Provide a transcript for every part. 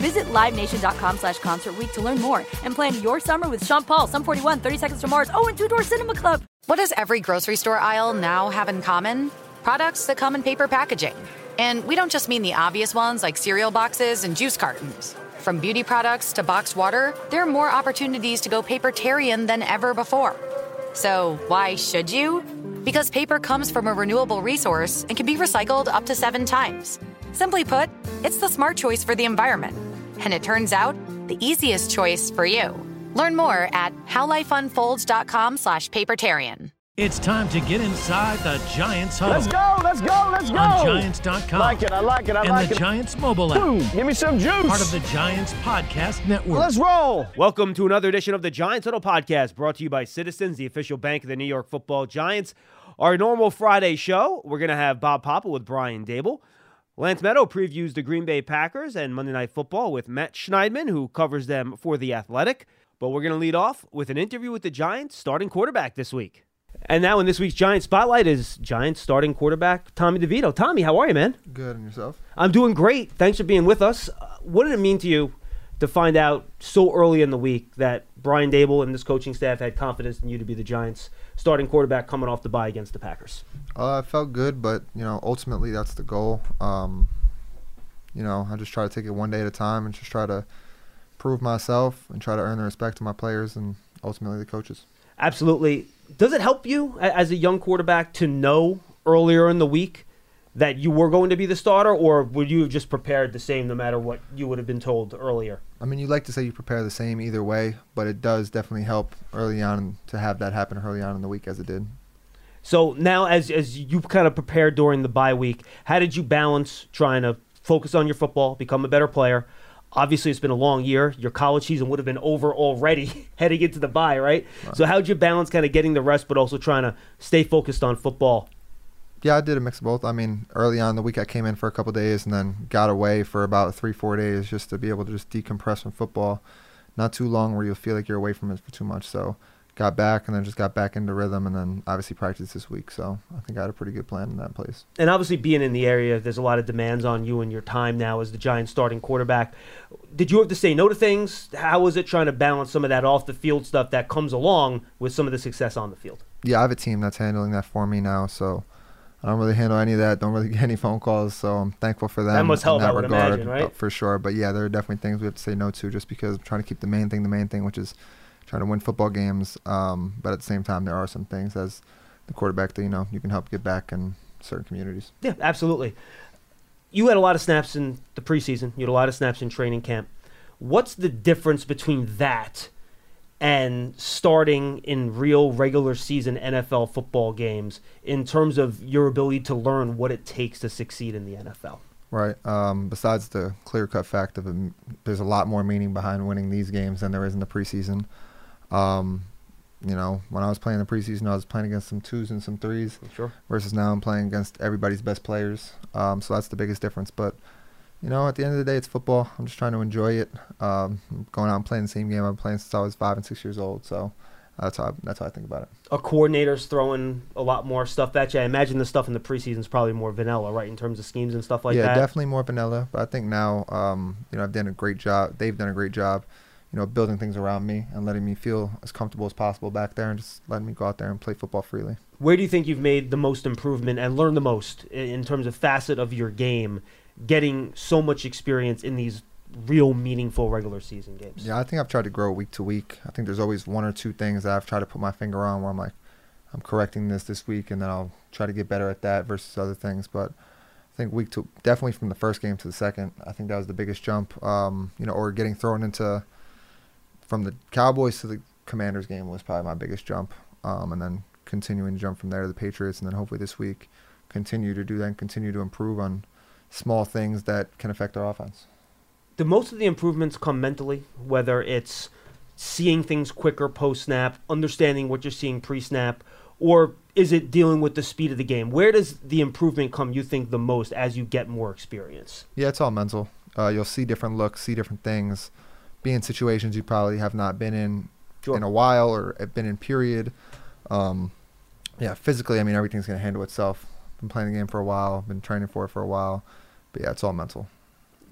Visit LiveNation.com slash Concert to learn more and plan your summer with Sean Paul, Sum 41, 30 Seconds to Mars, oh, and Two Door Cinema Club. What does every grocery store aisle now have in common? Products that come in paper packaging. And we don't just mean the obvious ones like cereal boxes and juice cartons. From beauty products to boxed water, there are more opportunities to go papertarian than ever before. So, why should you? Because paper comes from a renewable resource and can be recycled up to seven times. Simply put, it's the smart choice for the environment. And it turns out, the easiest choice for you. Learn more at howlifeunfolds.com slash papertarian. It's time to get inside the Giants home. Let's go, let's go, let's go. On Giants.com. Like it, I like it, I and like the it. Giants mobile app. Boom, give me some juice. Part of the Giants Podcast Network. Let's roll. Welcome to another edition of the Giants Huddle Podcast, brought to you by Citizens, the official bank of the New York Football Giants. Our normal Friday show, we're going to have Bob Papa with Brian Daboll. Lance Medow previews the Green Bay Packers and Monday Night Football with Matt Schneidman, who covers them for The Athletic. But we're going to lead off with an interview with the Giants starting quarterback this week. And now in this week's Giants Spotlight is Giants starting quarterback Tommy DeVito. Tommy, how are you, man? Good, and yourself? I'm doing great. Thanks for being with us. Uh, what did it mean to you to find out so early in the week that Brian Daboll and this coaching staff had confidence in you to be the Giants starting quarterback coming off the bye against the Packers? Uh, I felt good, but you know, ultimately that's the goal. Um, you know, I just try to take it one day at a time and just try to prove myself and try to earn the respect of my players and ultimately the coaches. Absolutely. Does it help you as a young quarterback to know earlier in the week that you were going to be the starter, or would you have just prepared the same no matter what you would have been told earlier? I mean, you like to say you prepare the same either way, but it does definitely help early on to have that happen early on in the week as it did. So now, as as you've kind of prepared during the bye week, how did you balance trying to focus on your football, become a better player? Obviously, it's been a long year. Your college season would have been over already heading into the bye, right? So how'd you balance kind of getting the rest, but also trying to stay focused on football? Yeah, I did a mix of both. I mean, early on the week, I came in for a couple days and then got away for about three, four days just to be able to just decompress from football. Not too long where you'll feel like you're away from it for too much. So got back and then just got back into rhythm and then obviously practiced this week. So I think I had a pretty good plan in that place. And obviously, being in the area, there's a lot of demands on you and your time now as the Giants starting quarterback. Did you have to say no to things? How was it trying to balance some of that off the field stuff that comes along with some of the success on the field? Yeah, I have a team that's handling that for me now. So I don't really handle any of that. Don't really get any phone calls. So I'm thankful for them. That must in help, that I would regard, imagine, right? uh, For sure. But yeah, there are definitely things we have to say no to just because I'm trying to keep the main thing the main thing, which is trying to win football games. Um, but at the same time, there are some things as the quarterback that you know you can help get back in certain communities. Yeah, absolutely. You had a lot of snaps in the preseason. You had a lot of snaps in training camp. What's the difference between that and starting in real regular season NFL football games in terms of your ability to learn what it takes to succeed in the NFL? Right. Um, besides the clear cut fact of it, there's a lot more meaning behind winning these games than there is in the preseason. Um, you know, when I was playing the preseason, I was playing against some twos and some threes. Sure. Versus now, I'm playing against everybody's best players. Um, so that's the biggest difference. But you know, at the end of the day, it's football. I'm just trying to enjoy it. Um, going out and playing the same game I've been playing since I was five and six years old. So that's how I, that's how I think about it. A coordinator's throwing a lot more stuff at you. I imagine the stuff in the preseason is probably more vanilla, right, in terms of schemes and stuff like yeah, that. Yeah, definitely more vanilla. But I think now, um, you know, I've done a great job. They've done a great job, you know, building things around me and letting me feel as comfortable as possible back there, and just letting me go out there and play football freely. Where do you think you've made the most improvement and learned the most in terms of facet of your game, getting so much experience in these real meaningful regular season games? Yeah, I think I've tried to grow week to week. I think there's always one or two things that I've tried to put my finger on where I'm like, I'm correcting this this week, and then I'll try to get better at that versus other things. But I think week to definitely from the first game to the second, I think that was the biggest jump. Um, you know, or getting thrown into from the Cowboys to the Commanders game was probably my biggest jump, um, and then continuing to jump from there to the Patriots, and then hopefully this week continue to do that and continue to improve on small things that can affect our offense. Do most of the improvements come mentally, whether it's seeing things quicker post snap, understanding what you're seeing pre snap, or is it dealing with the speed of the game? Where does the improvement come? You think the most as you get more experience? Yeah, it's all mental. Uh, you'll see different looks, see different things, be in situations you probably have not been in Sure. in a while or have been in period. Um, yeah, physically, I mean, everything's going to handle itself. Been playing the game for a while, been training for it for a while, but yeah, it's all mental.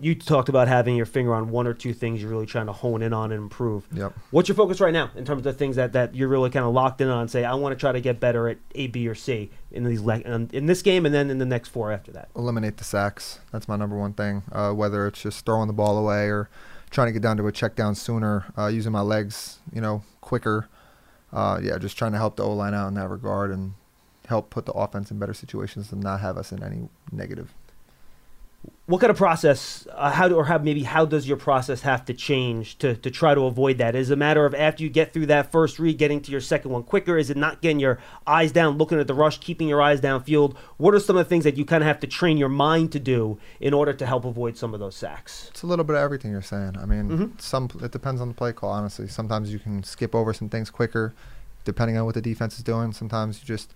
You talked about having your finger on one or two things you're really trying to hone in on and improve. Yep. What's your focus right now in terms of the things that, that you're really kind of locked in on? Say, I want to try to get better at A, B, or C in these le- um, in this game, and then in the next four after that. eliminate the sacks. That's my number one thing. Uh, whether it's just throwing the ball away or trying to get down to a check down sooner, uh, using my legs, you know, quicker. Uh, yeah, just trying to help the O line out in that regard and help put the offense in better situations and not have us in any negative. What kind of process? Uh, how do, or how maybe how does your process have to change to, to try to avoid that? Is it a matter of after you get through that first read, getting to your second one quicker? Is it not getting your eyes down, looking at the rush, keeping your eyes downfield? What are some of the things that you kind of have to train your mind to do in order to help avoid some of those sacks? It's a little bit of everything you're saying. I mean, some it depends on the play call. Honestly, sometimes you can skip over some things quicker, depending on what the defense is doing. Sometimes you just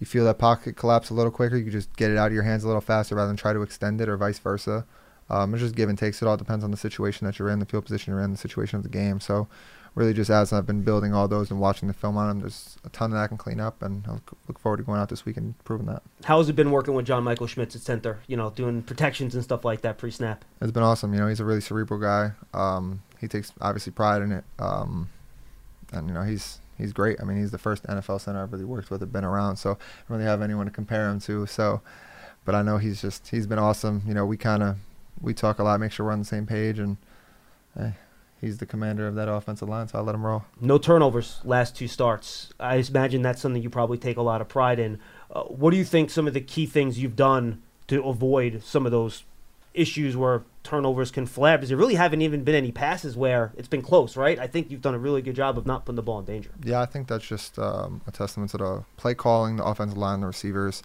you feel that pocket collapse a little quicker. You can just get it out of your hands a little faster rather than try to extend it, or vice versa. Um, it's just give and takes. It all depends on the situation that you're in, the field position you're in, the situation of the game. So, really, just as I've been building all those and watching the film on them, there's a ton that I can clean up, and I look- forward to going out this week and proving that. How has it been working with John Michael Schmitz at center? You know, doing protections and stuff like that pre-snap. It's been awesome. You know, he's a really cerebral guy. Um, he takes obviously pride in it. Um, and you know, he's he's great. I mean, he's the first NFL center I've really worked with, have been around, so I don't really have anyone to compare him to. So, but I know he's just he's been awesome. You know, we kind of we talk a lot, make sure we're on the same page, and he's the commander of that offensive line, so I let him roll. No turnovers last two starts. I imagine that's something you probably take a lot of pride in. Uh, what do you think some of the key things you've done to avoid some of those issues where turnovers can flare? Because there really haven't even been any passes where it's been close, right? I think you've done a really good job of not putting the ball in danger. Yeah, I think that's just um, a testament to the play calling, the offensive line, the receivers.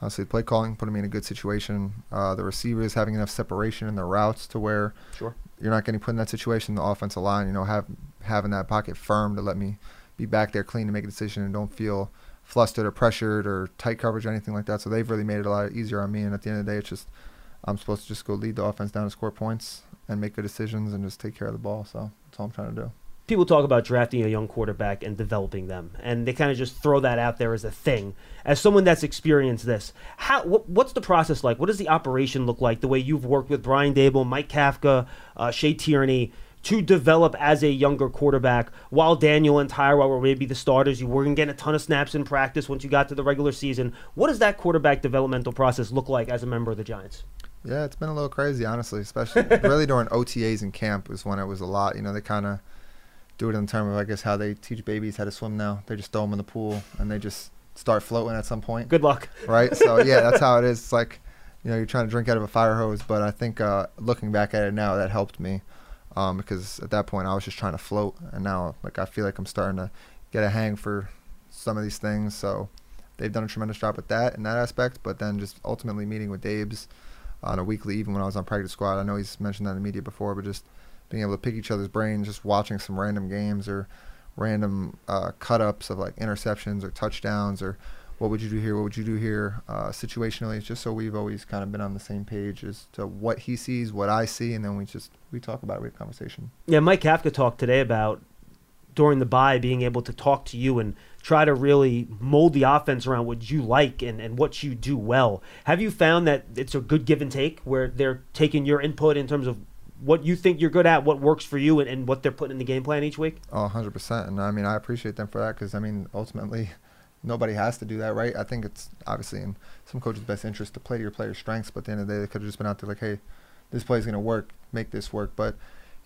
Honestly, the play calling putting me in a good situation. Uh, the receivers having enough separation in their routes to where Sure. you're not getting put in that situation. The offensive line, you know, have having that pocket firm to let me be back there clean to make a decision and don't feel flustered or pressured or tight coverage or anything like that. So they've really made it a lot easier on me. And at the end of the day, it's just I'm supposed to just go lead the offense down and score points and make good decisions and just take care of the ball. So that's all I'm trying to do. People talk about drafting a young quarterback and developing them, and they kind of just throw that out there as a thing. As someone that's experienced this, how what, what's the process like? What does the operation look like? The way you've worked with Brian Daboll, Mike Kafka, uh, Shea Tierney to develop as a younger quarterback, while Daniel and Tyrod were maybe the starters, you weren't getting a ton of snaps in practice once you got to the regular season. What does that quarterback developmental process look like as a member of the Giants? Yeah, it's been a little crazy, honestly. Especially really during OTAs and camp is when it was a lot. You know, they kind of do it in terms of I guess how they teach babies how to swim now. They just throw them in the pool and they just start floating at some point, Good luck. right? So yeah, that's how it is. It's like you know you're trying to drink out of a fire hose. But I think uh, looking back at it now, that helped me um, because at that point I was just trying to float, and now like I feel like I'm starting to get a hang for some of these things. So they've done a tremendous job with that in that aspect. But then just ultimately meeting with Dave's on a weekly, even when I was on practice squad. I know he's mentioned that in the media before, but just being able to pick each other's brains, just watching some random games or random uh, cut ups of like interceptions or touchdowns or what would you do here, what would you do here, uh, situationally, it's just so we've always kind of been on the same page as to what he sees, what I see, and then we just we talk about it, we have conversation. Yeah, Mike Kafka talked today about during the bye being able to talk to you and try to really mold the offense around what you like and, and what you do well. Have you found that it's a good give and take where they're taking your input in terms of what you think you're good at, what works for you, and, and what they're putting in the game plan each week? Oh, 100%. And I mean, I appreciate them for that because, I mean, ultimately, nobody has to do that, right? I think it's obviously in some coaches' best interest to play to your players' strengths, but at the end of the day, they could have just been out there like, hey, this play is going to work, make this work. But,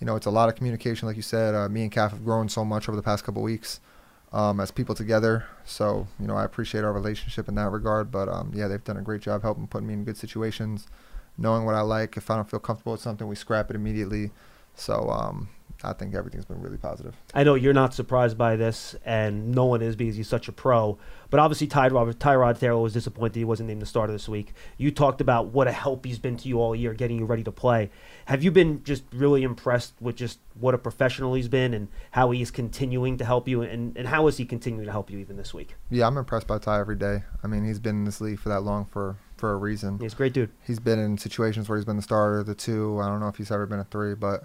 you know, it's a lot of communication, like you said. Uh, me and Calf have grown so much over the past couple weeks um, as people together. So, you know, I appreciate our relationship in that regard. But, um, yeah, they've done a great job helping put me in good situations, knowing what I like. If I don't feel comfortable with something, we scrap it immediately. So, um, I think everything's been really positive. I know you're not surprised by this, and no one is because he's such a pro. But obviously, Tyrod, Tyrod Taylor was disappointed he wasn't named the starter this week. You talked about what a help he's been to you all year, getting you ready to play. Have you been just really impressed with just what a professional he's been and how he's continuing to help you, and, and how is he continuing to help you even this week? Yeah, I'm impressed by Ty every day. I mean, he's been in this league for that long for for a reason. He's a great dude. He's been in situations where he's been the starter, the two. I don't know if he's ever been a three, but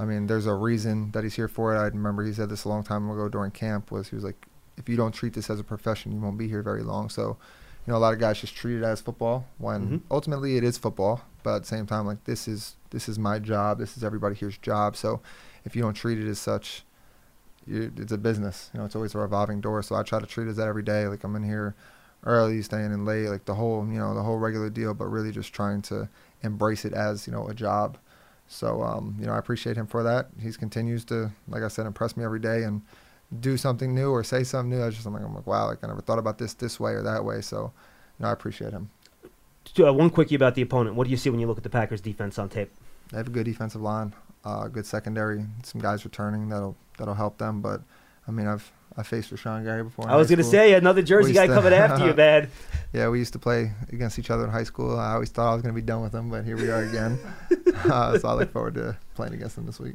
I mean, there's a reason that he's here for it. I remember he said this a long time ago during camp. Was he was like, if you don't treat this as a profession, you won't be here very long. So, you know, a lot of guys just treat it as football when Mm-hmm. ultimately it is football. But at the same time, like this is this is my job. This is everybody here's job. So, if you don't treat it as such, you, it's a business. You know, it's always a revolving door. So I try to treat it as that every day. Like I'm in here early, staying in late, like the whole you know the whole regular deal. But really just trying to embrace it as you know a job. So um, you know, I appreciate him for that. He continues to, like I said, impress me every day and do something new or say something new. I was just I'm like, I'm like, wow, like I never thought about this this way or that way. So, you know, I appreciate him. Uh, one quickie about the opponent. What do you see when you look at the Packers defense on tape? They have a good defensive line, uh, good secondary, some guys returning that'll that'll help them. But I mean, I've I faced Rashan Gary before. I was going to say another Jersey guy to- coming after you, man. Yeah, we used to play against each other in high school. I always thought I was going to be done with them, but here we are again. uh, so I look forward to playing against them this week.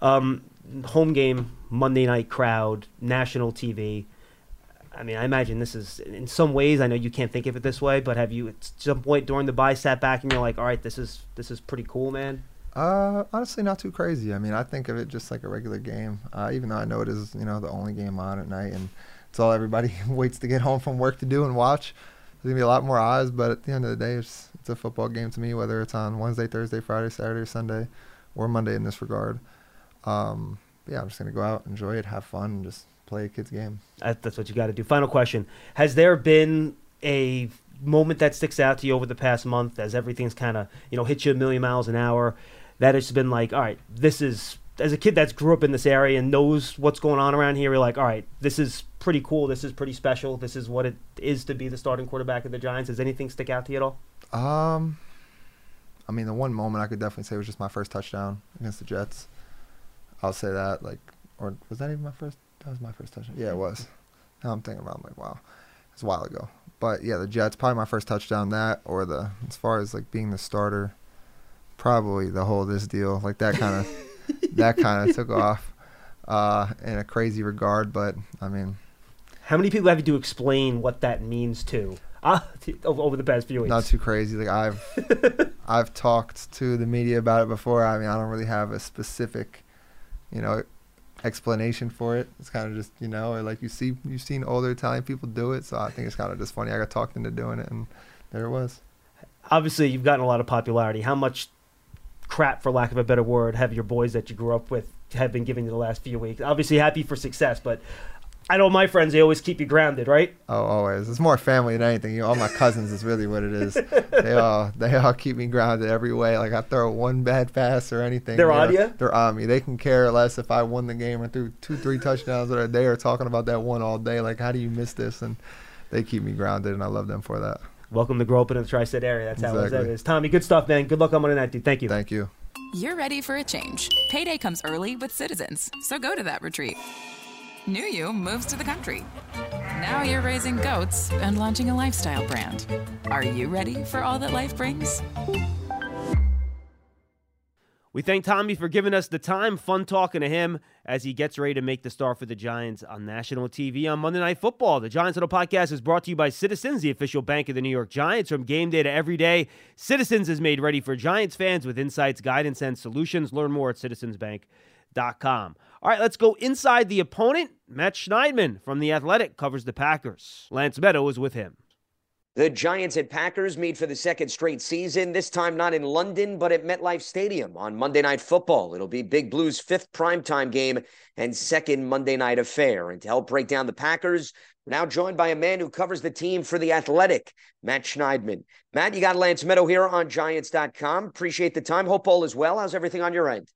Um, home game, Monday night crowd, national TV. I mean, I imagine this is in some ways. I know you can't think of it this way, but have you at some point during the bye sat back and you're like, "All right, this is this is pretty cool, man." Uh, honestly, not too crazy. I mean, I think of it just like a regular game. Uh, even though I know it is, you know, the only game on at night, and it's all everybody waits to get home from work to do and watch. There's gonna be a lot more eyes, but at the end of the day, it's it's a football game to me, whether it's on Wednesday, Thursday, Friday, Saturday, Sunday, or Monday in this regard. Um, yeah, I'm just gonna go out, enjoy it, have fun, and just play a kid's game. That's what you got to do. Final question: Has there been a moment that sticks out to you over the past month, as everything's kind of you know hit you a million miles an hour? That has been like, all right, this is as a kid that's grew up in this area and knows what's going on around here. You're like, all right, this is pretty cool. This is pretty special. This is what it is to be the starting quarterback of the Giants. Does anything stick out to you at all? Um, I mean, the one moment I could definitely say was just my first touchdown against the Jets. I'll say that, like, or was that even my first? That was my first touchdown. Yeah, it was. Now I'm thinking about, it, I'm like, wow, it's a while ago. But yeah, the Jets probably my first touchdown. That or the as far as like being the starter, probably the whole this deal like that kind of that kind of took off uh, in a crazy regard. But I mean, How many people have you to explain what that means to? Uh, over the past few weeks. not too crazy. Like I've I've talked to the media about it before. I mean, I don't really have a specific, you know, explanation for it. It's kind of just you know, like you see you've seen older Italian people do it, so I think it's kind of just funny. I got talked into doing it, and there it was. obviously you've gotten a lot of popularity. How much crap, for lack of a better word, have your boys that you grew up with have been giving you the last few weeks? Obviously happy for success, but I know my friends they always keep you grounded, right? Oh, always. It's more family than anything. You know, all my cousins is really what it is. They all they all keep me grounded every way. Like I throw one bad pass or anything. They're on ya? They're on me. They can care less if I won the game or threw two, three touchdowns or they are talking about that one all day. Like, how do you miss this? And they keep me grounded, and I love them for that. Welcome to grow up in the tri-state area. That's how Exactly. it is. Tommy, good stuff, man. Good luck on Monday night, dude. Thank you. Thank you. You're ready for a change. Payday comes early with Citizens, so go to that retreat. New you moves to the country. Now you're raising goats and launching a lifestyle brand. Are you ready for all that life brings? We thank Tommy for giving us the time. Fun talking to him as he gets ready to make the start for the Giants on national TV on Monday Night Football. The Giants Huddle Podcast is brought to you by Citizens, the official bank of the New York Giants. From game day to every day, Citizens is made ready for Giants fans with insights, guidance, and solutions. Learn more at citizensbank.com. All right, let's go inside the opponent. Matt Schneidman from The Athletic covers the Packers. Lance Medow is with him. The Giants and Packers meet for the second straight season, this time not in London, but at MetLife Stadium on Monday Night Football. It'll be Big Blue's fifth primetime game and second Monday night affair. And to help break down the Packers, we're now joined by a man who covers the team for The Athletic, Matt Schneidman. Matt, you got Lance Medow here on Giants.com. Appreciate the time. Hope all is well. How's everything on your end?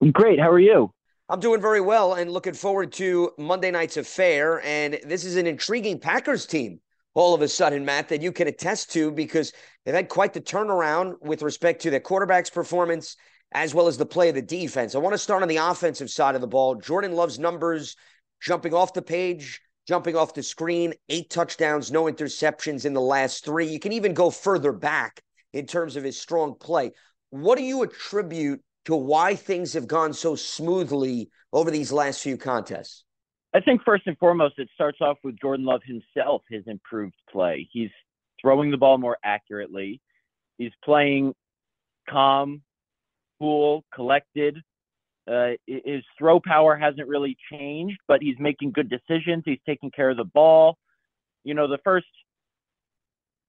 I'm Great. How are you? I'm doing very well and looking forward to Monday night's affair. And this is an intriguing Packers team all of a sudden, Matt, that you can attest to because they've had quite the turnaround with respect to their quarterback's performance as well as the play of the defense. I want to start on the offensive side of the ball. Jordan Love's numbers jumping off the page, jumping off the screen, eight touchdowns, no interceptions in the last three. You can even go further back in terms of his strong play. What do you attribute to why things have gone so smoothly over these last few contests? I think first and foremost, it starts off with Jordan Love himself, his improved play. He's throwing the ball more accurately. He's playing calm, cool, collected. Uh, his throw power hasn't really changed, but he's making good decisions. He's taking care of the ball. You know, the first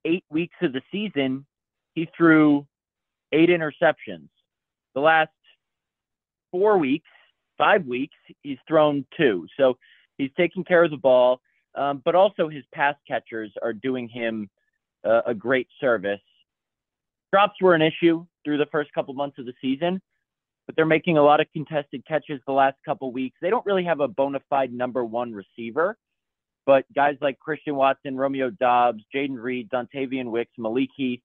eight weeks of the season, he threw eight interceptions. The last four weeks, five weeks, he's thrown two. So he's taking care of the ball, um, but also his pass catchers are doing him uh, a great service. Drops were an issue through the first couple months of the season, but they're making a lot of contested catches the last couple weeks. They don't really have a bona fide number one receiver, but guys like Christian Watson, Romeo Doubs, Jayden Reed, Dontayvion Wicks, Malik Heath,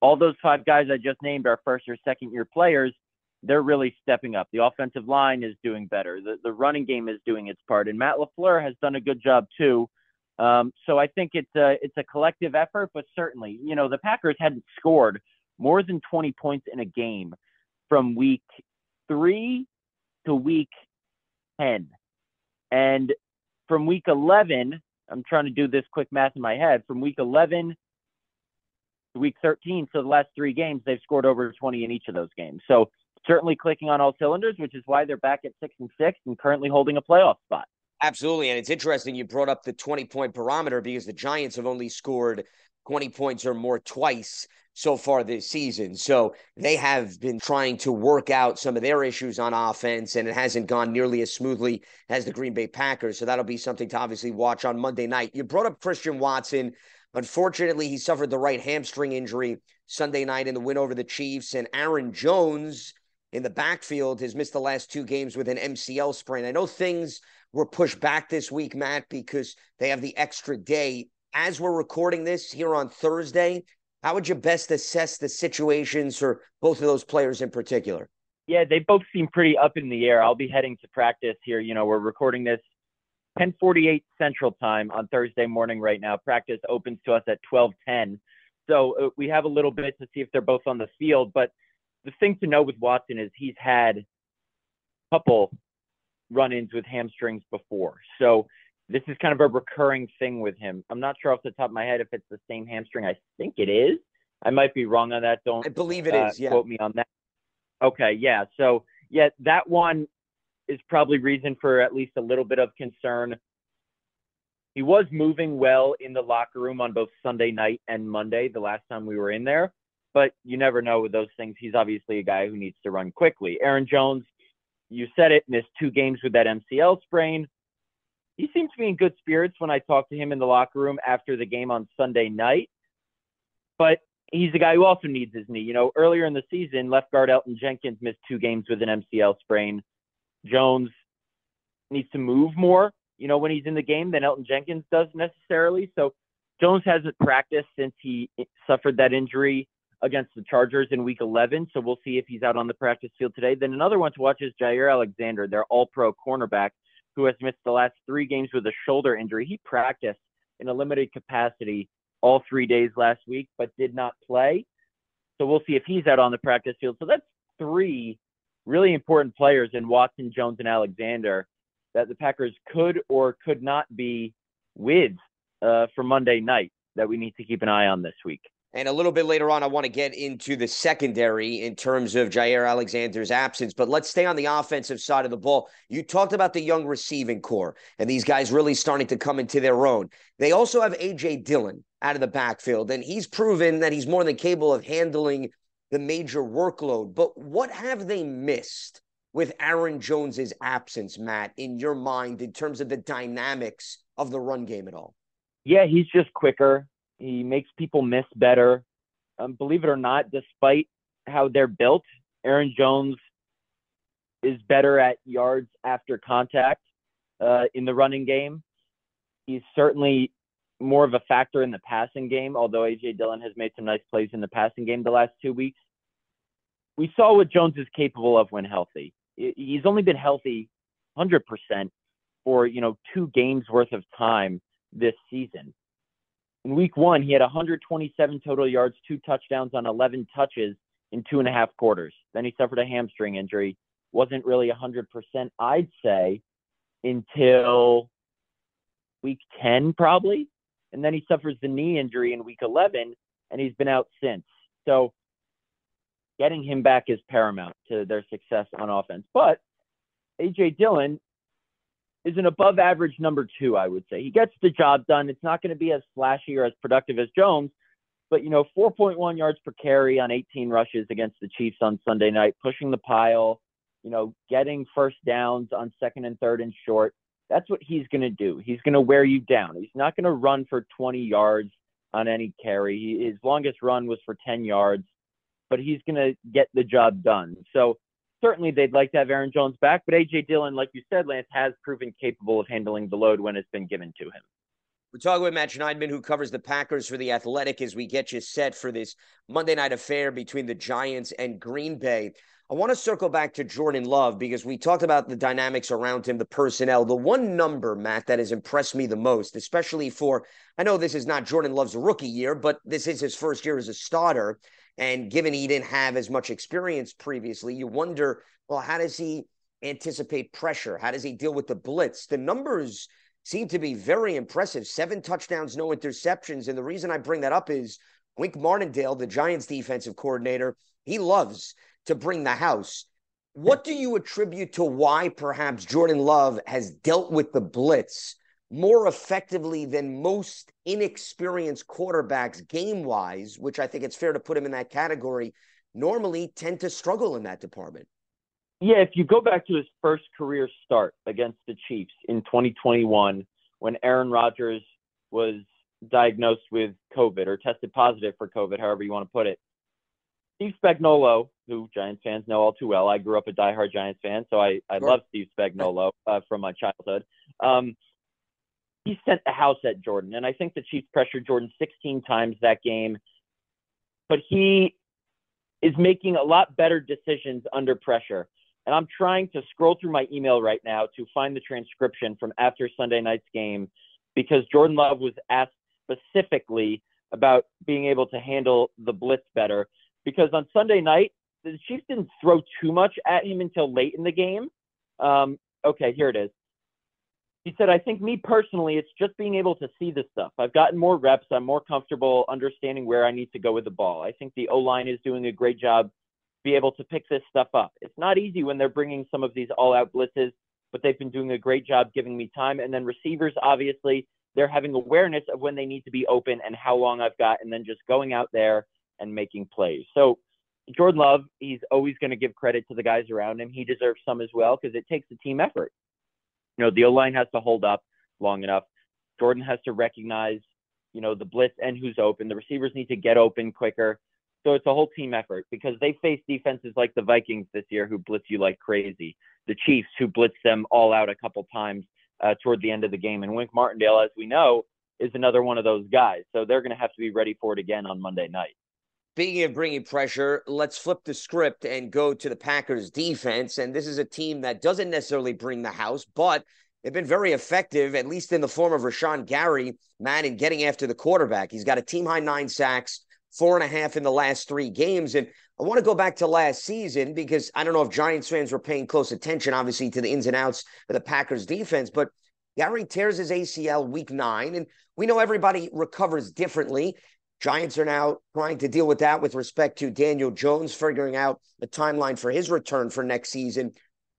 all those five guys I just named are first or second year players. They're really stepping up. The offensive line is doing better. The the running game is doing its part, and Matt LaFleur has done a good job too. Um, so I think it's a it's a collective effort, but certainly, you know, the Packers hadn't scored more than 20 points in a game from week three to week 10, and from week 11, I'm trying to do this quick math in my head. From week 11 to week 13. So the last three games, they've scored over 20 in each of those games. So certainly clicking on all cylinders, which is why they're back at six and six and currently holding a playoff spot. Absolutely. And it's interesting you brought up the 20 point barometer because the Giants have only scored 20 points or more twice so far this season. So they have been trying to work out some of their issues on offense, and it hasn't gone nearly as smoothly as the Green Bay Packers. So that'll be something to obviously watch on Monday night. You brought up Christian Watson. Unfortunately, he suffered the right hamstring injury Sunday night in the win over the Chiefs. And Aaron Jones in the backfield has missed the last two games with an MCL sprain. I know things were pushed back this week, Matt, because they have the extra day. As we're recording this here on Thursday, how would you best assess the situations for both of those players in particular? Yeah, they both seem pretty up in the air. I'll be heading to practice here. You know, we're recording this 10:48 Central Time on Thursday morning right now. Practice opens to us at 12:10, so uh, we have a little bit to see if they're both on the field. But the thing to know with Watson is he's had a couple run-ins with hamstrings before, so this is kind of a recurring thing with him. I'm not sure off the top of my head if it's the same hamstring. I think it is. I might be wrong on that. Don't I believe it uh, is. Yeah. Quote me on that. Okay. Yeah. So yeah, that one is probably reason for at least a little bit of concern. He was moving well in the locker room on both Sunday night and Monday, the last time we were in there. But you never know with those things. He's obviously a guy who needs to run quickly. Aaron Jones, you said it, missed two games with that MCL sprain. He seemed to be in good spirits when I talked to him in the locker room after the game on Sunday night. But he's a guy who also needs his knee. You know, earlier in the season, left guard Elgton Jenkins missed two games with an MCL sprain. Jones needs to move more, you know, when he's in the game than Elgton Jenkins does necessarily. So Jones hasn't practiced since he suffered that injury against the Chargers in week 11. So we'll see if he's out on the practice field today. Then another one to watch is Jaire Alexander, their all pro cornerback, who has missed the last three games with a shoulder injury. He practiced in a limited capacity all three days last week, but did not play. So we'll see if he's out on the practice field. So that's three really important players in Watson, Jones, and Alexander that the Packers could or could not be with uh, for Monday night that we need to keep an eye on this week. And a little bit later on, I want to get into the secondary in terms of Jaire Alexander's absence. But let's stay on the offensive side of the ball. You talked about the young receiving corps and these guys really starting to come into their own. They also have A.J. Dillon out of the backfield, and he's proven that he's more than capable of handling the major workload. But what have they missed with Aaron Jones's absence, Matt, in your mind, in terms of the dynamics of the run game at all? Yeah, he's just quicker. He makes people miss better. Um, believe it or not, despite how they're built, Aaron Jones is better at yards after contact uh, in the running game. He's certainly more of a factor in the passing game, although AJ Dillon has made some nice plays in the passing game the last two weeks. we saw what Jones is capable of when healthy. He's only been healthy 100% for, you know, two games worth of time this season. In week one, he had 127 total yards, two touchdowns on 11 touches in two and a half quarters. Then he suffered a hamstring injury. Wasn't really 100%, I'd say, until week 10, probably. And then he suffers the knee injury in week 11, and he's been out since. So getting him back is paramount to their success on offense. But A.J. Dillon is an above average number two, I would say. He gets the job done. It's not going to be as flashy or as productive as Jones, but you know, 4.1 yards per carry on 18 rushes against the Chiefs on Sunday night, pushing the pile, you know, getting first downs on second and third and short. That's what he's going to do. He's going to wear you down. He's not going to run for 20 yards on any carry. His longest run was for 10 yards, but he's going to get the job done. So certainly they'd like to have Aaron Jones back, but AJ Dillon, like you said, Lance, has proven capable of handling the load when it's been given to him. We're talking with Matt Schneidman, who covers the Packers for the Athletic, as we get you set for this Monday night affair between the Giants and Green Bay. I want to circle back to Jordan Love because we talked about the dynamics around him, the personnel. The one number, Matt, that has impressed me the most, especially for, I know this is not Jordan Love's rookie year, but this is his first year as a starter. And given he didn't have as much experience previously, you wonder, well, how does he anticipate pressure? How does he deal with the blitz? The numbers seem to be very impressive seven touchdowns, no interceptions. And the reason I bring that up is Wink Martindale, the Giants defensive coordinator, he loves to bring the house. What do you attribute to why perhaps Jordan Love has dealt with the blitz more effectively than most inexperienced quarterbacks game wise, which I think it's fair to put him in that category, normally tend to struggle in that department. Yeah, if you go back to his first career start against the Chiefs in 2021, when Aaron Rodgers was diagnosed with COVID or tested positive for COVID, however you want to put it, Steve Spagnuolo, who Giants fans know all too well, I grew up a diehard Giants fan, so I, I sure. love Steve Spagnuolo uh, from my childhood. Um, he sent the house at Jordan. And I think the Chiefs pressured Jordan 16 times that game. But he is making a lot better decisions under pressure. And I'm trying to scroll through my email right now to find the transcription from after Sunday night's game because Jordan Love was asked specifically about being able to handle the blitz better. Because on Sunday night, the Chiefs didn't throw too much at him until late in the game. Um, okay, here it is he said, I think me personally, it's just being able to see the stuff. I've gotten more reps. I'm more comfortable understanding where I need to go with the ball. I think the O line is doing a great job be able to pick this stuff up. It's not easy when they're bringing some of these all out blitzes, but they've been doing a great job giving me time. And then receivers, obviously, they're having awareness of when they need to be open and how long I've got, and then just going out there and making plays. So, Jordan Love, he's always going to give credit to the guys around him. He deserves some as well because it takes a team effort. You know, the O line has to hold up long enough. Jordan has to recognize, you know, the blitz and who's open. The receivers need to get open quicker. So it's a whole team effort because they face defenses like the Vikings this year who blitz you like crazy. The Chiefs who blitz them all out a couple times uh, toward the end of the game. And Wink Martindale, as we know, is another one of those guys. So they're going to have to be ready for it again on Monday night. Speaking of bringing pressure, let's flip the script and go to the Packers defense. And this is a team that doesn't necessarily bring the house, but they've been very effective, at least in the form of Rashan Gary, man, in getting after the quarterback. He's got a team high nine sacks, four and a half in the last three games. And I want to go back to last season because I don't know if Giants fans were paying close attention, obviously, to the ins and outs of the Packers defense, but Gary tears his ACL week nine, and we know everybody recovers differently. Giants are now trying to deal with that with respect to Daniel Jones, figuring out the timeline for his return for next season.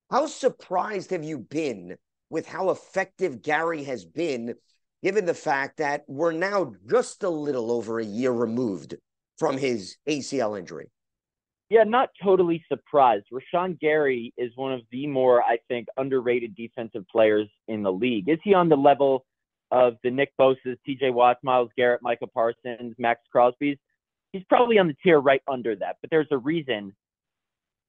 How surprised have you been with how effective Gary has been, given the fact that we're now just a little over a year removed from his ACL injury? Yeah, not totally surprised. Rashan Gary is one of the more, I think, underrated defensive players in the league. Is he on the level of the Nick Bosa's, TJ Watts, Myles Garrett, Micah Parsons, Maxx Crosby's. He's probably on the tier right under that, but there's a reason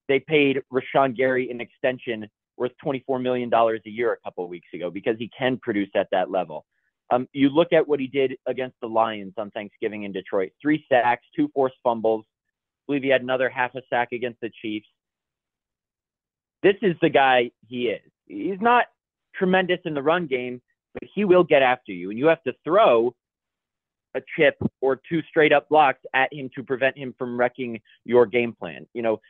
they paid Rashan Gary an extension worth $24 million a year a couple weeks ago because he can produce at that level. Um, you look at what he did against the Lions on Thanksgiving in Detroit three sacks, two forced fumbles. I believe he had another half a sack against the Chiefs. This is the guy he is. He's not tremendous in the run game, but he will get after you, and you have to throw a chip or two straight up blocks at him to prevent him from wrecking your game plan. You know,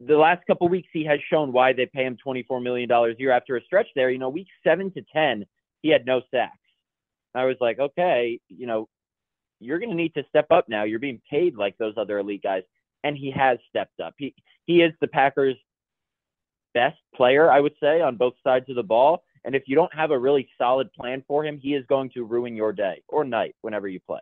the last couple weeks he has shown why they pay him $24 million a year after a stretch there. You know, week seven to 10, he had no sacks. I was like, okay, you know, you're going to need to step up now. You're being paid like those other elite guys. And he has stepped up. He, he is the Packers' best player, I would say, on both sides of the ball. And if you don't have a really solid plan for him, he is going to ruin your day or night whenever you play.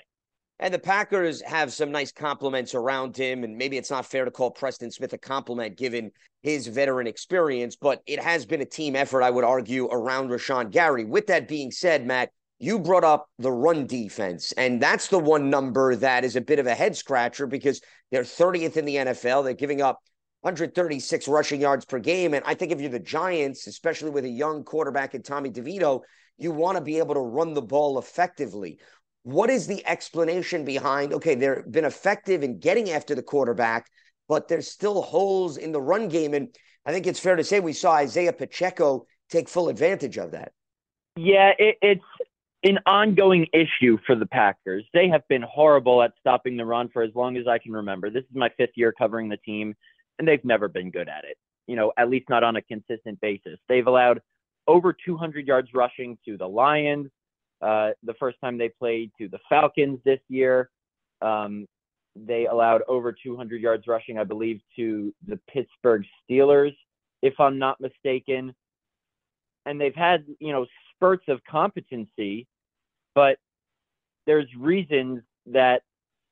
And the Packers have some nice complements around him. And maybe it's not fair to call Preston Smith a complement given his veteran experience, but it has been a team effort, I would argue, around Rashan Gary. With that being said, Matt, you brought up the run defense, and that's the one number that is a bit of a head scratcher because they're 30th in the NFL. They're giving up 136 rushing yards per game. And I think if you're the Giants, especially with a young quarterback in Tommy DeVito, you want to be able to run the ball effectively. What is the explanation behind? Okay, they've been effective in getting after the quarterback, but there's still holes in the run game. And I think it's fair to say we saw Isaiah Pacheco take full advantage of that. Yeah, it, it's an ongoing issue for the Packers. They have been horrible at stopping the run for as long as I can remember. This is my fifth year covering the team and they've never been good at it. You know, at least not on a consistent basis. They've allowed over 200 yards rushing to the Lions. Uh, the first time they played to the Falcons this year, um, they allowed over 200 yards rushing, I believe, to the Pittsburgh Steelers, if I'm not mistaken. And they've had, you know, spurts of competency, but there's reasons that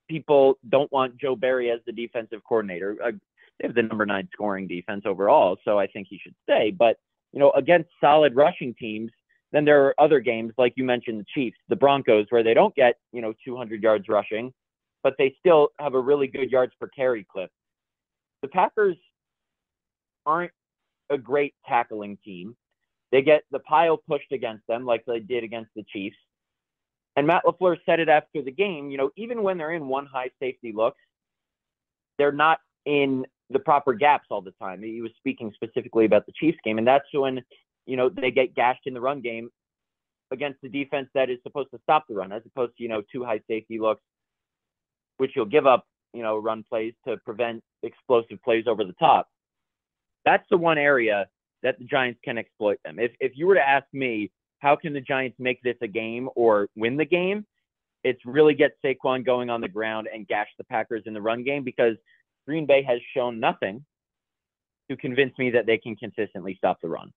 people don't want Joe Barry as the defensive coordinator. Uh, they have the number nine scoring defense overall, so I think he should stay. But you know, against solid rushing teams, then there are other games like you mentioned, the Chiefs, the Broncos, where they don't get you know 200 yards rushing, but they still have a really good yards per carry clip. The Packers aren't a great tackling team. They get the pile pushed against them like they did against the Chiefs. And Matt LaFleur said it after the game, you know, even when they're in one high safety look, they're not in the proper gaps all the time. He was speaking specifically about the Chiefs game, and that's when you know they get gashed in the run game against the defense that is supposed to stop the run, as opposed to you know two high safety looks, which you'll give up you know run plays to prevent explosive plays over the top. That's the one area that the Giants can exploit them. If if you were to ask me, how can the Giants make this a game or win the game? It's really get Saquon going on the ground and gash the Packers in the run game because Green Bay has shown nothing to convince me that they can consistently stop the run.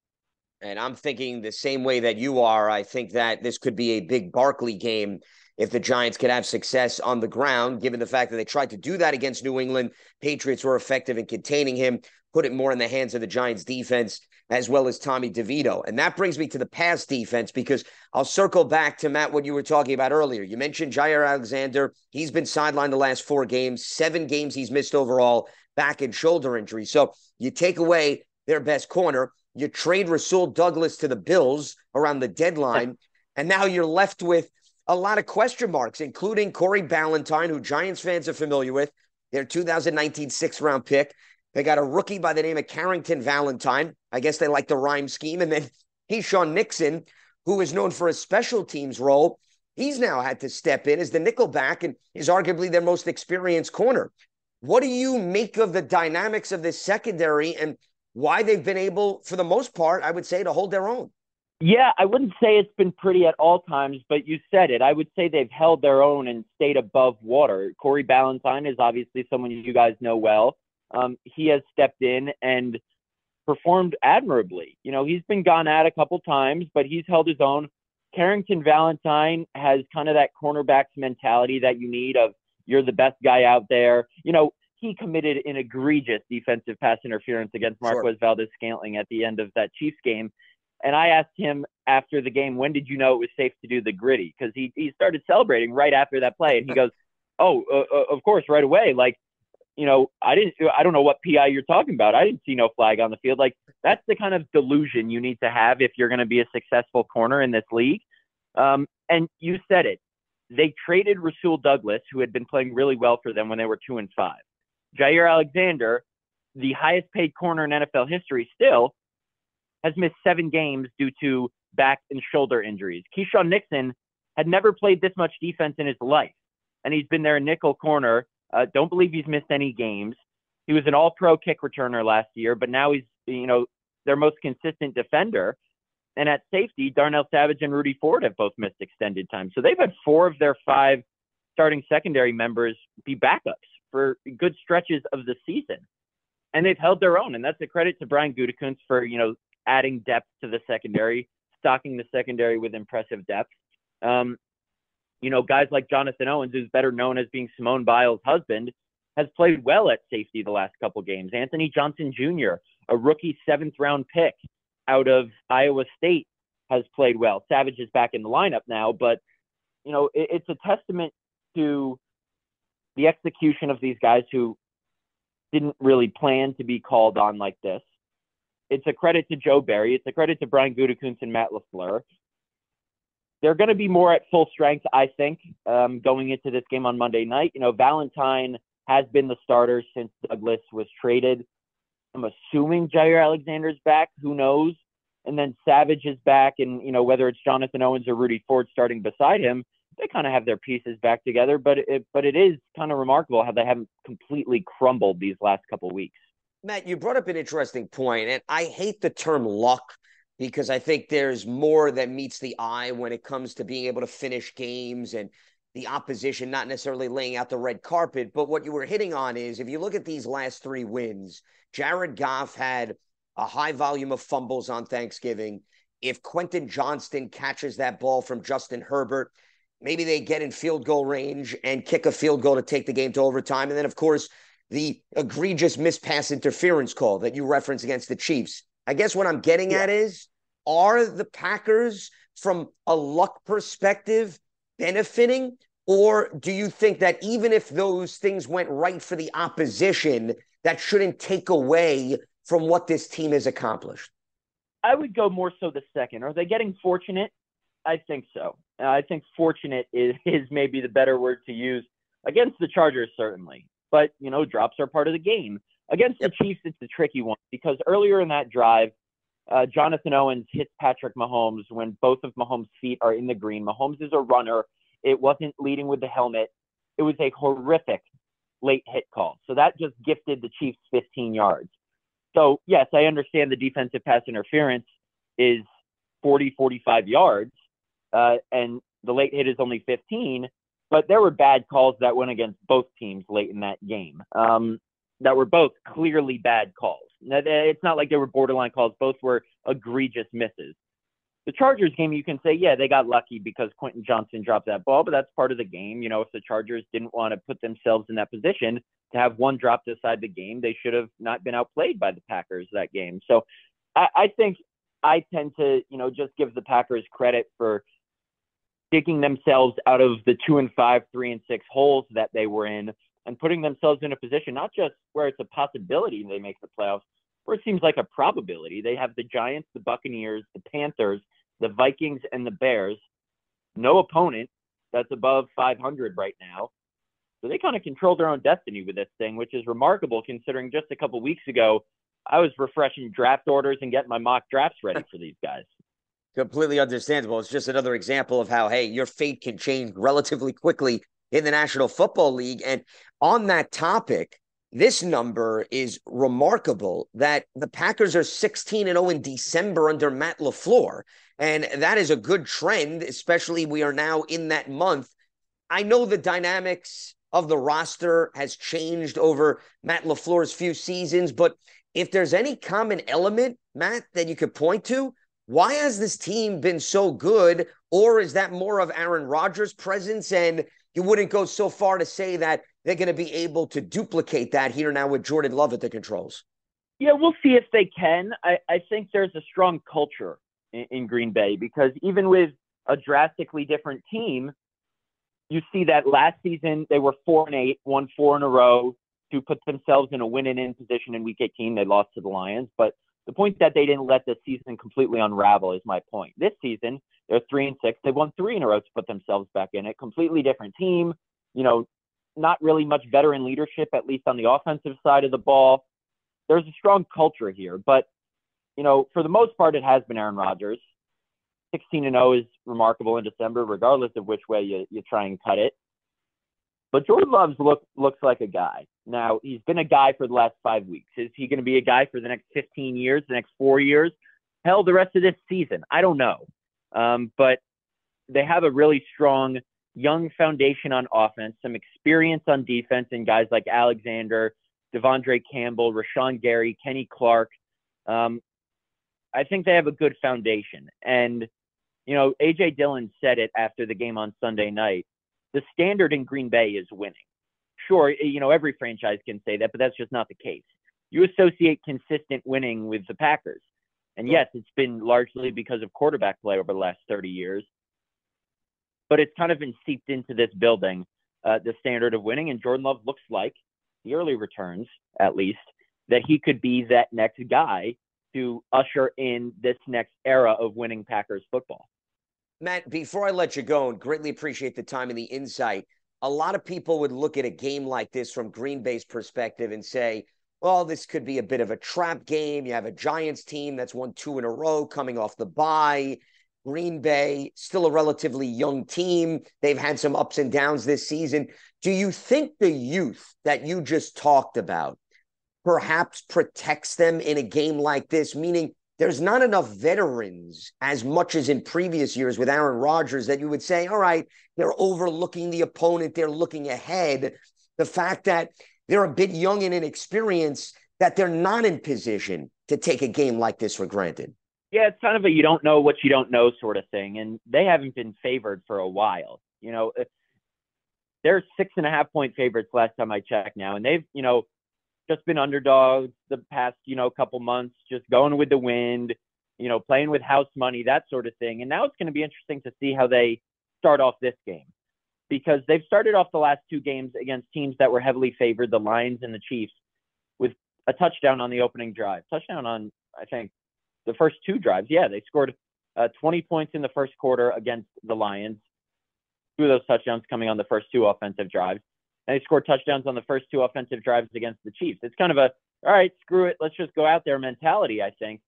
And I'm thinking the same way that you are. I think that this could be a big Barkley game if the Giants could have success on the ground, given the fact that they tried to do that against New England. Patriots were effective in containing him, put it more in the hands of the Giants defense as well as Tommy DeVito. And that brings me to the pass defense because I'll circle back to Matt, what you were talking about earlier. You mentioned Jaire Alexander. He's been sidelined the last four games, seven games he's missed overall, back and shoulder injury. So you take away their best corner, you trade Rasul Douglas to the Bills around the deadline, and now you're left with a lot of question marks, including Corey Ballentine, who Giants fans are familiar with, their 2019 sixth round pick. They got a rookie by the name of Carrington Valentine. I guess they like the rhyme scheme. And then Keisean Nixon, who is known for his special teams role. He's now had to step in as the nickelback and is arguably their most experienced corner. What do you make of the dynamics of this secondary and why they've been able, for the most part, I would say, to hold their own? Yeah, I wouldn't say it's been pretty at all times, but you said it. I would say they've held their own and stayed above water. Corey Ballentine is obviously someone you guys know well um, he has stepped in and performed admirably. You know, he's been gone at a couple times, but he's held his own. Carrington Valentine has kind of that cornerback's mentality that you need of you're the best guy out there. You know, he committed an egregious defensive pass interference against Marquez sure. Valdes Scantling at the end of that Chiefs game. And I asked him after the game, when did you know it was safe to do the gritty? Because he, he started celebrating right after that play. And he goes, Oh, uh, uh, of course, right away. Like, you know, I didn't, I don't know what PI you're talking about. I didn't see no flag on the field. Like that's the kind of delusion you need to have if you're going to be a successful corner in this league. Um, and you said it. They traded Rasul Douglas, who had been playing really well for them when they were two and five. Jaire Alexander, the highest paid corner in NFL history, still has missed seven games due to back and shoulder injuries. Keisean Nixon had never played this much defense in his life, and he's been there a nickel corner. Uh, don't believe he's missed any games. He was an all-pro kick returner last year, but now he's you know their most consistent defender. And at safety, Darnell Savage and Rudy Ford have both missed extended time. So they've had four of their five starting secondary members be backups for good stretches of the season. And they've held their own. And that's a credit to Brian Gutekunst for, you know, adding depth to the secondary, stocking the secondary with impressive depth. Um, you know, guys like Jonathan Owens, who's better known as being Simone Biles' husband, has played well at safety the last couple games. Anthony Johnson Jr., a rookie seventh round pick out of Iowa State, has played well. Savage is back in the lineup now, but you know, it, it's a testament to the execution of these guys who didn't really plan to be called on like this. It's a credit to Joe Barry. It's a credit to Brian Gutekunst and Matt LaFleur. They're going to be more at full strength, I think, um, going into this game on Monday night. You know, Valentine has been the starter since Douglas was traded. I'm assuming Jaire Alexander's back. Who knows? And then Savage is back, and you know whether it's Jonathan Owens or Rudy Ford starting beside him, they kind of have their pieces back together. But it, but it is kind of remarkable how they haven't completely crumbled these last couple weeks. Matt, you brought up an interesting point, and I hate the term luck because I think there's more that meets the eye when it comes to being able to finish games and the opposition not necessarily laying out the red carpet. But what you were hitting on is if you look at these last three wins, Jared Goff had a high volume of fumbles on Thanksgiving. If Quentin Johnston catches that ball from Justin Herbert, maybe they get in field goal range and kick a field goal to take the game to overtime. And then, of course, the egregious miss pass interference call that you reference against the Chiefs. I guess what I'm getting yeah. at is are the Packers, from a luck perspective, benefiting? Or do you think that even if those things went right for the opposition, that shouldn't take away from what this team has accomplished? I would go more so the second. Are they getting fortunate? I think so. I think fortunate is, is maybe the better word to use against the Chargers, certainly. But, you know, drops are part of the game. Against yep. the Chiefs, it's a tricky one because earlier in that drive, uh, Jonathan Owens hits Patrick Mahomes when both of Mahomes' feet are in the green. Mahomes is a runner. It wasn't leading with the helmet. It was a horrific late hit call. So that just gifted the Chiefs 15 yards. So, yes, I understand the defensive pass interference is 40, 45 yards, uh, and the late hit is only 15, but there were bad calls that went against both teams late in that game um, that were both clearly bad calls. Now, It's not like they were borderline calls, both were egregious misses. The Chargers game, you can say, yeah, they got lucky because Quentin Johnston dropped that ball, but that's part of the game. You know, if the Chargers didn't want to put themselves in that position to have one drop decide the game, they should have not been outplayed by the Packers that game. So I, I think I tend to, you know, just give the Packers credit for digging themselves out of the two and five, three and six holes that they were in and putting themselves in a position, not just where it's a possibility they make the playoffs, where it seems like a probability. They have the Giants, the Buccaneers, the Panthers, the Vikings, and the Bears. No opponent that's above 500 right now. So they kind of control their own destiny with this thing, which is remarkable considering just a couple weeks ago, I was refreshing draft orders and getting my mock drafts ready for these guys. Completely understandable. It's just another example of how, hey, your fate can change relatively quickly in the National Football League. And on that topic, this number is remarkable that the Packers are 16 and 0 in December under Matt LaFleur. And that is a good trend, especially we are now in that month. I know the dynamics of the roster has changed over Matt LaFleur's few seasons, but if there's any common element, Matt, that you could point to, why has this team been so good? Or is that more of Aaron Rodgers' presence? And you wouldn't go so far to say that they're going to be able to duplicate that here now with Jordan Love at the controls. Yeah, we'll see if they can. I, I think there's a strong culture in, in Green Bay because even with a drastically different team, you see that last season they were four and eight, won four in a row to put themselves in a win and in position in week 18. They lost to the Lions, but the point that they didn't let the season completely unravel is my point. This season, they're three and six. They won three in a row to put themselves back in it. Completely different team. You know, not really much veteran leadership, at least on the offensive side of the ball. There's a strong culture here, but you know, for the most part, it has been Aaron Rodgers. 16 and 0 is remarkable in December, regardless of which way you, you try and cut it. But Jordan Love's look looks like a guy. Now he's been a guy for the last five weeks. Is he going to be a guy for the next 15 years, the next four years? Hell, the rest of this season. I don't know. Um, but they have a really strong young foundation on offense, some experience on defense, and guys like Alexander, De'Vondre Campbell, Rashan Gary, Kenny Clark. Um, I think they have a good foundation. And, you know, AJ Dillon said it after the game on Sunday night. The standard in Green Bay is winning. Sure, you know, every franchise can say that, but that's just not the case. You associate consistent winning with the Packers. And yes, it's been largely because of quarterback play over the last 30 years but it's kind of been seeped into this building, uh, the standard of winning. And Jordan Love looks like the early returns, at least, that he could be that next guy to usher in this next era of winning Packers football. Matt, before I let you go, and greatly appreciate the time and the insight, a lot of people would look at a game like this from Green Bay's perspective and say, well, this could be a bit of a trap game. You have a Giants team that's won two in a row coming off the bye. Green Bay, still a relatively young team. They've had some ups and downs this season. Do you think the youth that you just talked about perhaps protects them in a game like this? Meaning, there's not enough veterans as much as in previous years with Aaron Rodgers that you would say, all right, they're overlooking the opponent, they're looking ahead. The fact that they're a bit young and inexperienced, that they're not in position to take a game like this for granted. Yeah, it's kind of a you don't know what you don't know sort of thing, and they haven't been favored for a while. You know, they're six and a half point favorites last time I checked now, and they've you know just been underdogs the past you know couple months, just going with the wind, you know, playing with house money, that sort of thing. And now it's going to be interesting to see how they start off this game because they've started off the last two games against teams that were heavily favored, the Lions and the Chiefs, with a touchdown on the opening drive, touchdown on I think the first two drives, yeah, they scored uh, 20 points in the first quarter against the Lions. Two of those touchdowns coming on the first two offensive drives. And they scored touchdowns on the first two offensive drives against the Chiefs. It's kind of a, all right, screw it, let's just go out there mentality, I think.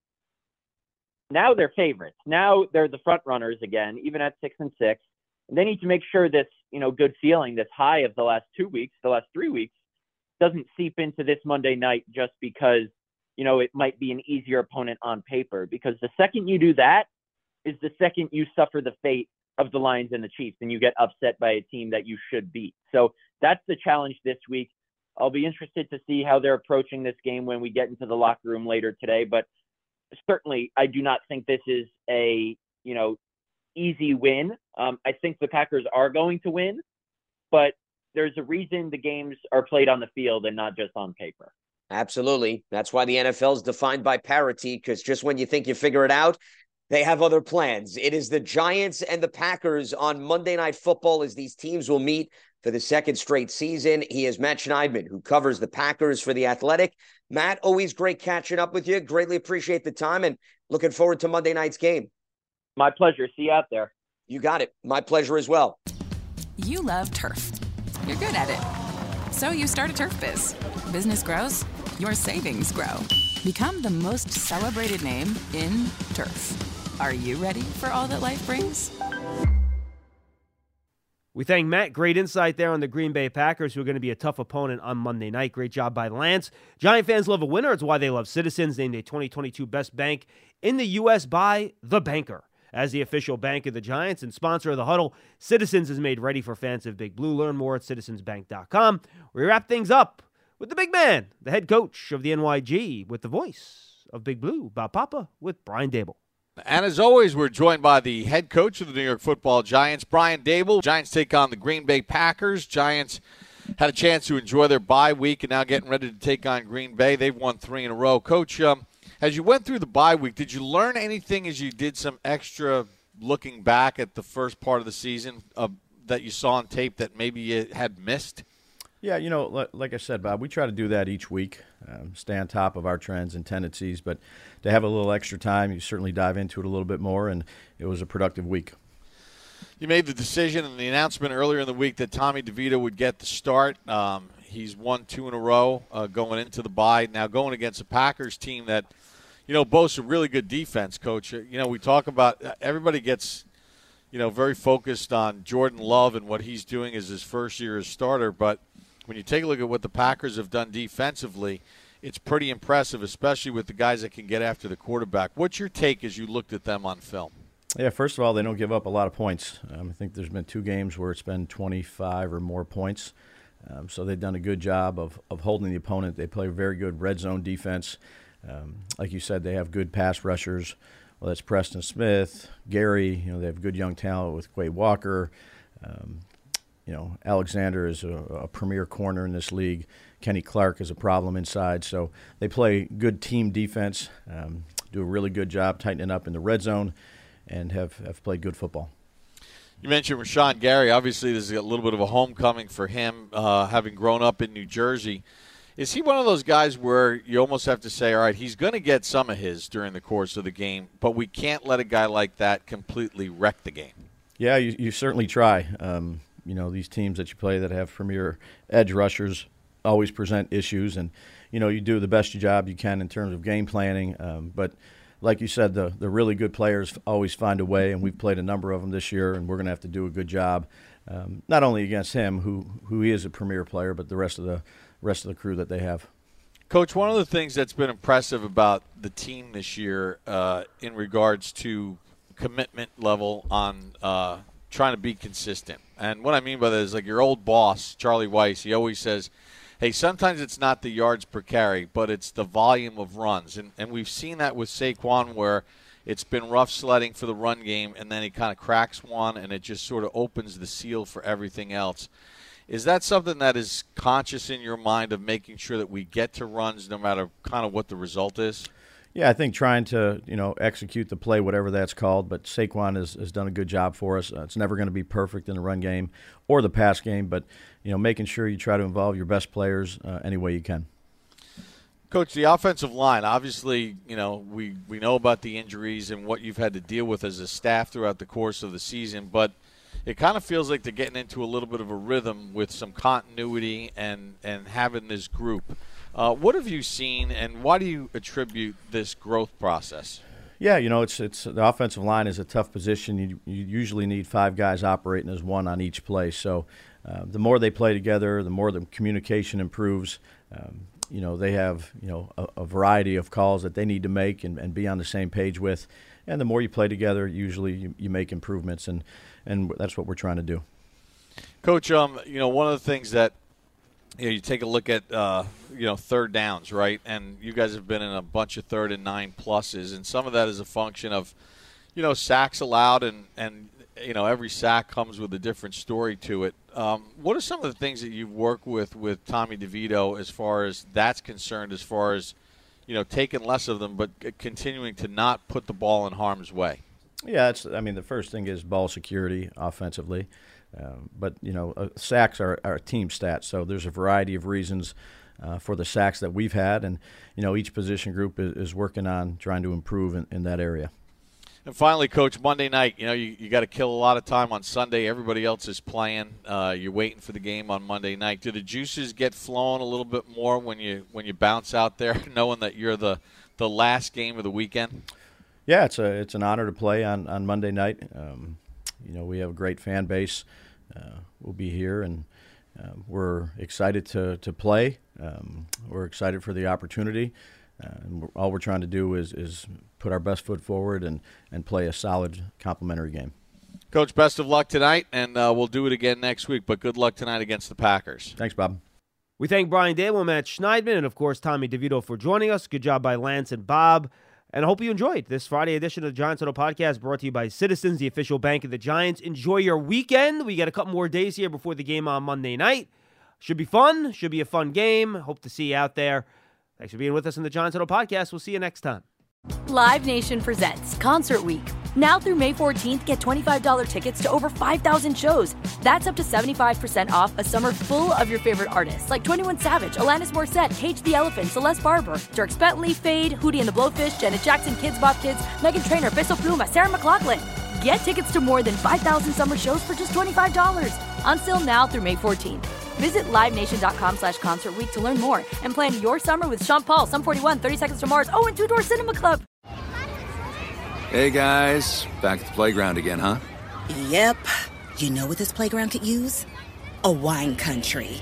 Now they're favorites. Now they're the front runners again, even at six and six. And they need to make sure this, you know, good feeling, this high of the last two weeks, the last three weeks, doesn't seep into this Monday night just because you know, it might be an easier opponent on paper because the second you do that is the second you suffer the fate of the Lions and the Chiefs and you get upset by a team that you should beat. So that's the challenge this week. I'll be interested to see how they're approaching this game when we get into the locker room later today, but certainly I do not think this is a, you know, easy win. Um, I think the Packers are going to win, but there's a reason the games are played on the field and not just on paper. Absolutely. That's why the NFL is defined by parity, because just when you think you figure it out, they have other plans. It is the Giants and the Packers on Monday Night Football as these teams will meet for the second straight season. He is Matt Schneidman, who covers the Packers for The Athletic. Matt, always great catching up with you. Greatly appreciate the time and looking forward to Monday night's game. My pleasure. See you out there. You got it. My pleasure as well. You love turf. You're good at it. So you start a turf biz. Business grows your savings grow. Become the most celebrated name in turf. Are you ready for all that life brings? We thank Matt. Great insight there on the Green Bay Packers, who are going to be a tough opponent on Monday night. Great job by Lance. Giant fans love a winner. It's why they love Citizens, named a 2022 Best Bank in the U.S. by The Banker. As the official bank of the Giants and sponsor of the huddle, Citizens is made ready for fans of Big Blue. Learn more at citizensbank.com. We wrap things up with the big man, the head coach of the NYG, with the voice of Big Blue, Bob Papa, with Brian Daboll. And as always, we're joined by the head coach of the New York Football Giants, Brian Daboll. Giants take on the Green Bay Packers. Giants had a chance to enjoy their bye week and now getting ready to take on Green Bay. They've won three in a row. Coach, um, as you went through the bye week, did you learn anything as you did some extra looking back at the first part of the season uh, that you saw on tape that maybe you had missed? Yeah, you know, like I said, Bob, we try to do that each week, um, stay on top of our trends and tendencies. But to have a little extra time, you certainly dive into it a little bit more, and it was a productive week. You made the decision and the announcement earlier in the week that Tommy DeVito would get the start. Um, he's won two in a row uh, going into the bye. Now going against a Packers team that, you know, boasts a really good defense. Coach, you know, we talk about everybody gets, you know, very focused on Jordan Love and what he's doing as his first year as starter. But when you take a look at what the Packers have done defensively, it's pretty impressive, especially with the guys that can get after the quarterback. What's your take as you looked at them on film? Yeah, first of all, they don't give up a lot of points. Um, I think there's been two games where it's been 25 or more points. Um, so they've done a good job of, of holding the opponent. They play very good red zone defense. Um, like you said, they have good pass rushers. Well, that's Preston Smith, Gary. You know, they have good young talent with Quay Walker. Um, you know, Alexander is a, a, premier corner in this league. Kenny Clark is a problem inside. So they play good team defense, um, do a really good job tightening up in the red zone and have, have played good football. You mentioned Rashan Gary. Obviously, this is a little bit of a homecoming for him, uh, having grown up in New Jersey. Is he one of those guys where you almost have to say, all right, he's going to get some of his during the course of the game, but we can't let a guy like that completely wreck the game? Yeah, you, you certainly try. Um, you know, these teams that you play that have premier edge rushers always present issues, and, you know, you do the best job you can in terms of game planning, um, but – like you said, the the really good players always find a way, and we've played a number of them this year, and we're going to have to do a good job, um, not only against him, who who is a premier player, but the rest of the rest of the crew that they have. Coach, one of the things that's been impressive about the team this year, uh, in regards to commitment level on uh, trying to be consistent, and what I mean by that is like your old boss, Charlie Weis, He always says hey, sometimes it's not the yards per carry, but it's the volume of runs. And, and we've seen that with Saquon where it's been rough sledding for the run game, and then he kind of cracks one, and it just sort of opens the seal for everything else. Is that something that is conscious in your mind of making sure that we get to runs no matter kind of what the result is? Yeah, I think trying to you know execute the play, whatever that's called. But Saquon has, has done a good job for us. Uh, it's never going to be perfect in the run game or the pass game, but you know making sure you try to involve your best players uh, any way you can. Coach, the offensive line, obviously, you know, we, we know about the injuries and what you've had to deal with as a staff throughout the course of the season, but it kind of feels like they're getting into a little bit of a rhythm with some continuity and, and having this group. Uh, what have you seen, and why do you attribute this growth process? Yeah, you know, it's it's the offensive line is a tough position. You, you usually need five guys operating as one on each play. So uh, the more they play together, the more the communication improves. Um, you know, they have you know a, a, variety of calls that they need to make and, and be on the same page with. And the more you play together, usually you, you make improvements, and and that's what we're trying to do. Coach, um, you know, one of the things that you know, you take a look at uh, you know third downs, right? And you guys have been in a bunch of third and nine pluses, and some of that is a function of you know sacks allowed, and and you know every sack comes with a different story to it. Um, what are some of the things that you've worked with with Tommy DeVito as far as that's concerned, as far as you know taking less of them, but continuing to not put the ball in harm's way? Yeah, it's. I mean, the first thing is ball security offensively. Um, but you know, uh, sacks are, are a team stat, so there's a variety of reasons uh, for the sacks that we've had, and you know, each position group is, is working on trying to improve in, in that area. And finally, Coach, Monday night, you know, you, you got to kill a lot of time on Sunday. Everybody else is playing. Uh, you're waiting for the game on Monday night. Do the juices get flowing a little bit more when you when you bounce out there, knowing that you're the the last game of the weekend? Yeah, it's a it's an honor to play on on Monday night. Um, you know, we have a great fan base. Uh, we'll be here, and uh, we're excited to, to play. Um, we're excited for the opportunity. Uh, and we're, all we're trying to do is, is put our best foot forward and, and play a solid complementary game. Coach, best of luck tonight, and uh, we'll do it again next week. But good luck tonight against the Packers. Thanks, Bob. We thank Brian Daboll, Matt Schneidman, and of course Tommy DeVito for joining us. Good job by Lance and Bob. And I hope you enjoyed this Friday edition of the Giants Huddle Podcast brought to you by Citizens, the official bank of the Giants. Enjoy your weekend. We got a couple more days here before the game on Monday night. Should be fun. Should be a fun game. Hope to see you out there. Thanks for being with us in the Giants Huddle Podcast. We'll see you next time. Live Nation presents Concert Week. Now through May 14th, get $25 tickets to over 5,000 shows. That's up to 75% off a summer full of your favorite artists like 21 Savage, Alanis Morissette, Cage the Elephant, Celeste Barber, Dierks Bentley, Feid, Hootie and the Blowfish, Janet Jackson, Kidz Bop Kids, Meghan Trainor, Peso Pluma, Sarah McLachlan. Get tickets to more than 5,000 summer shows for just $25. Until now through May 14th. Visit LiveNation.com slash Concert to learn more and plan your summer with Sean Paul, Sum 41, 30 Seconds to Mars, oh, and Two Door Cinema Club. Hey guys, back at the playground again, huh? Yep. You know what this playground could use? A wine country.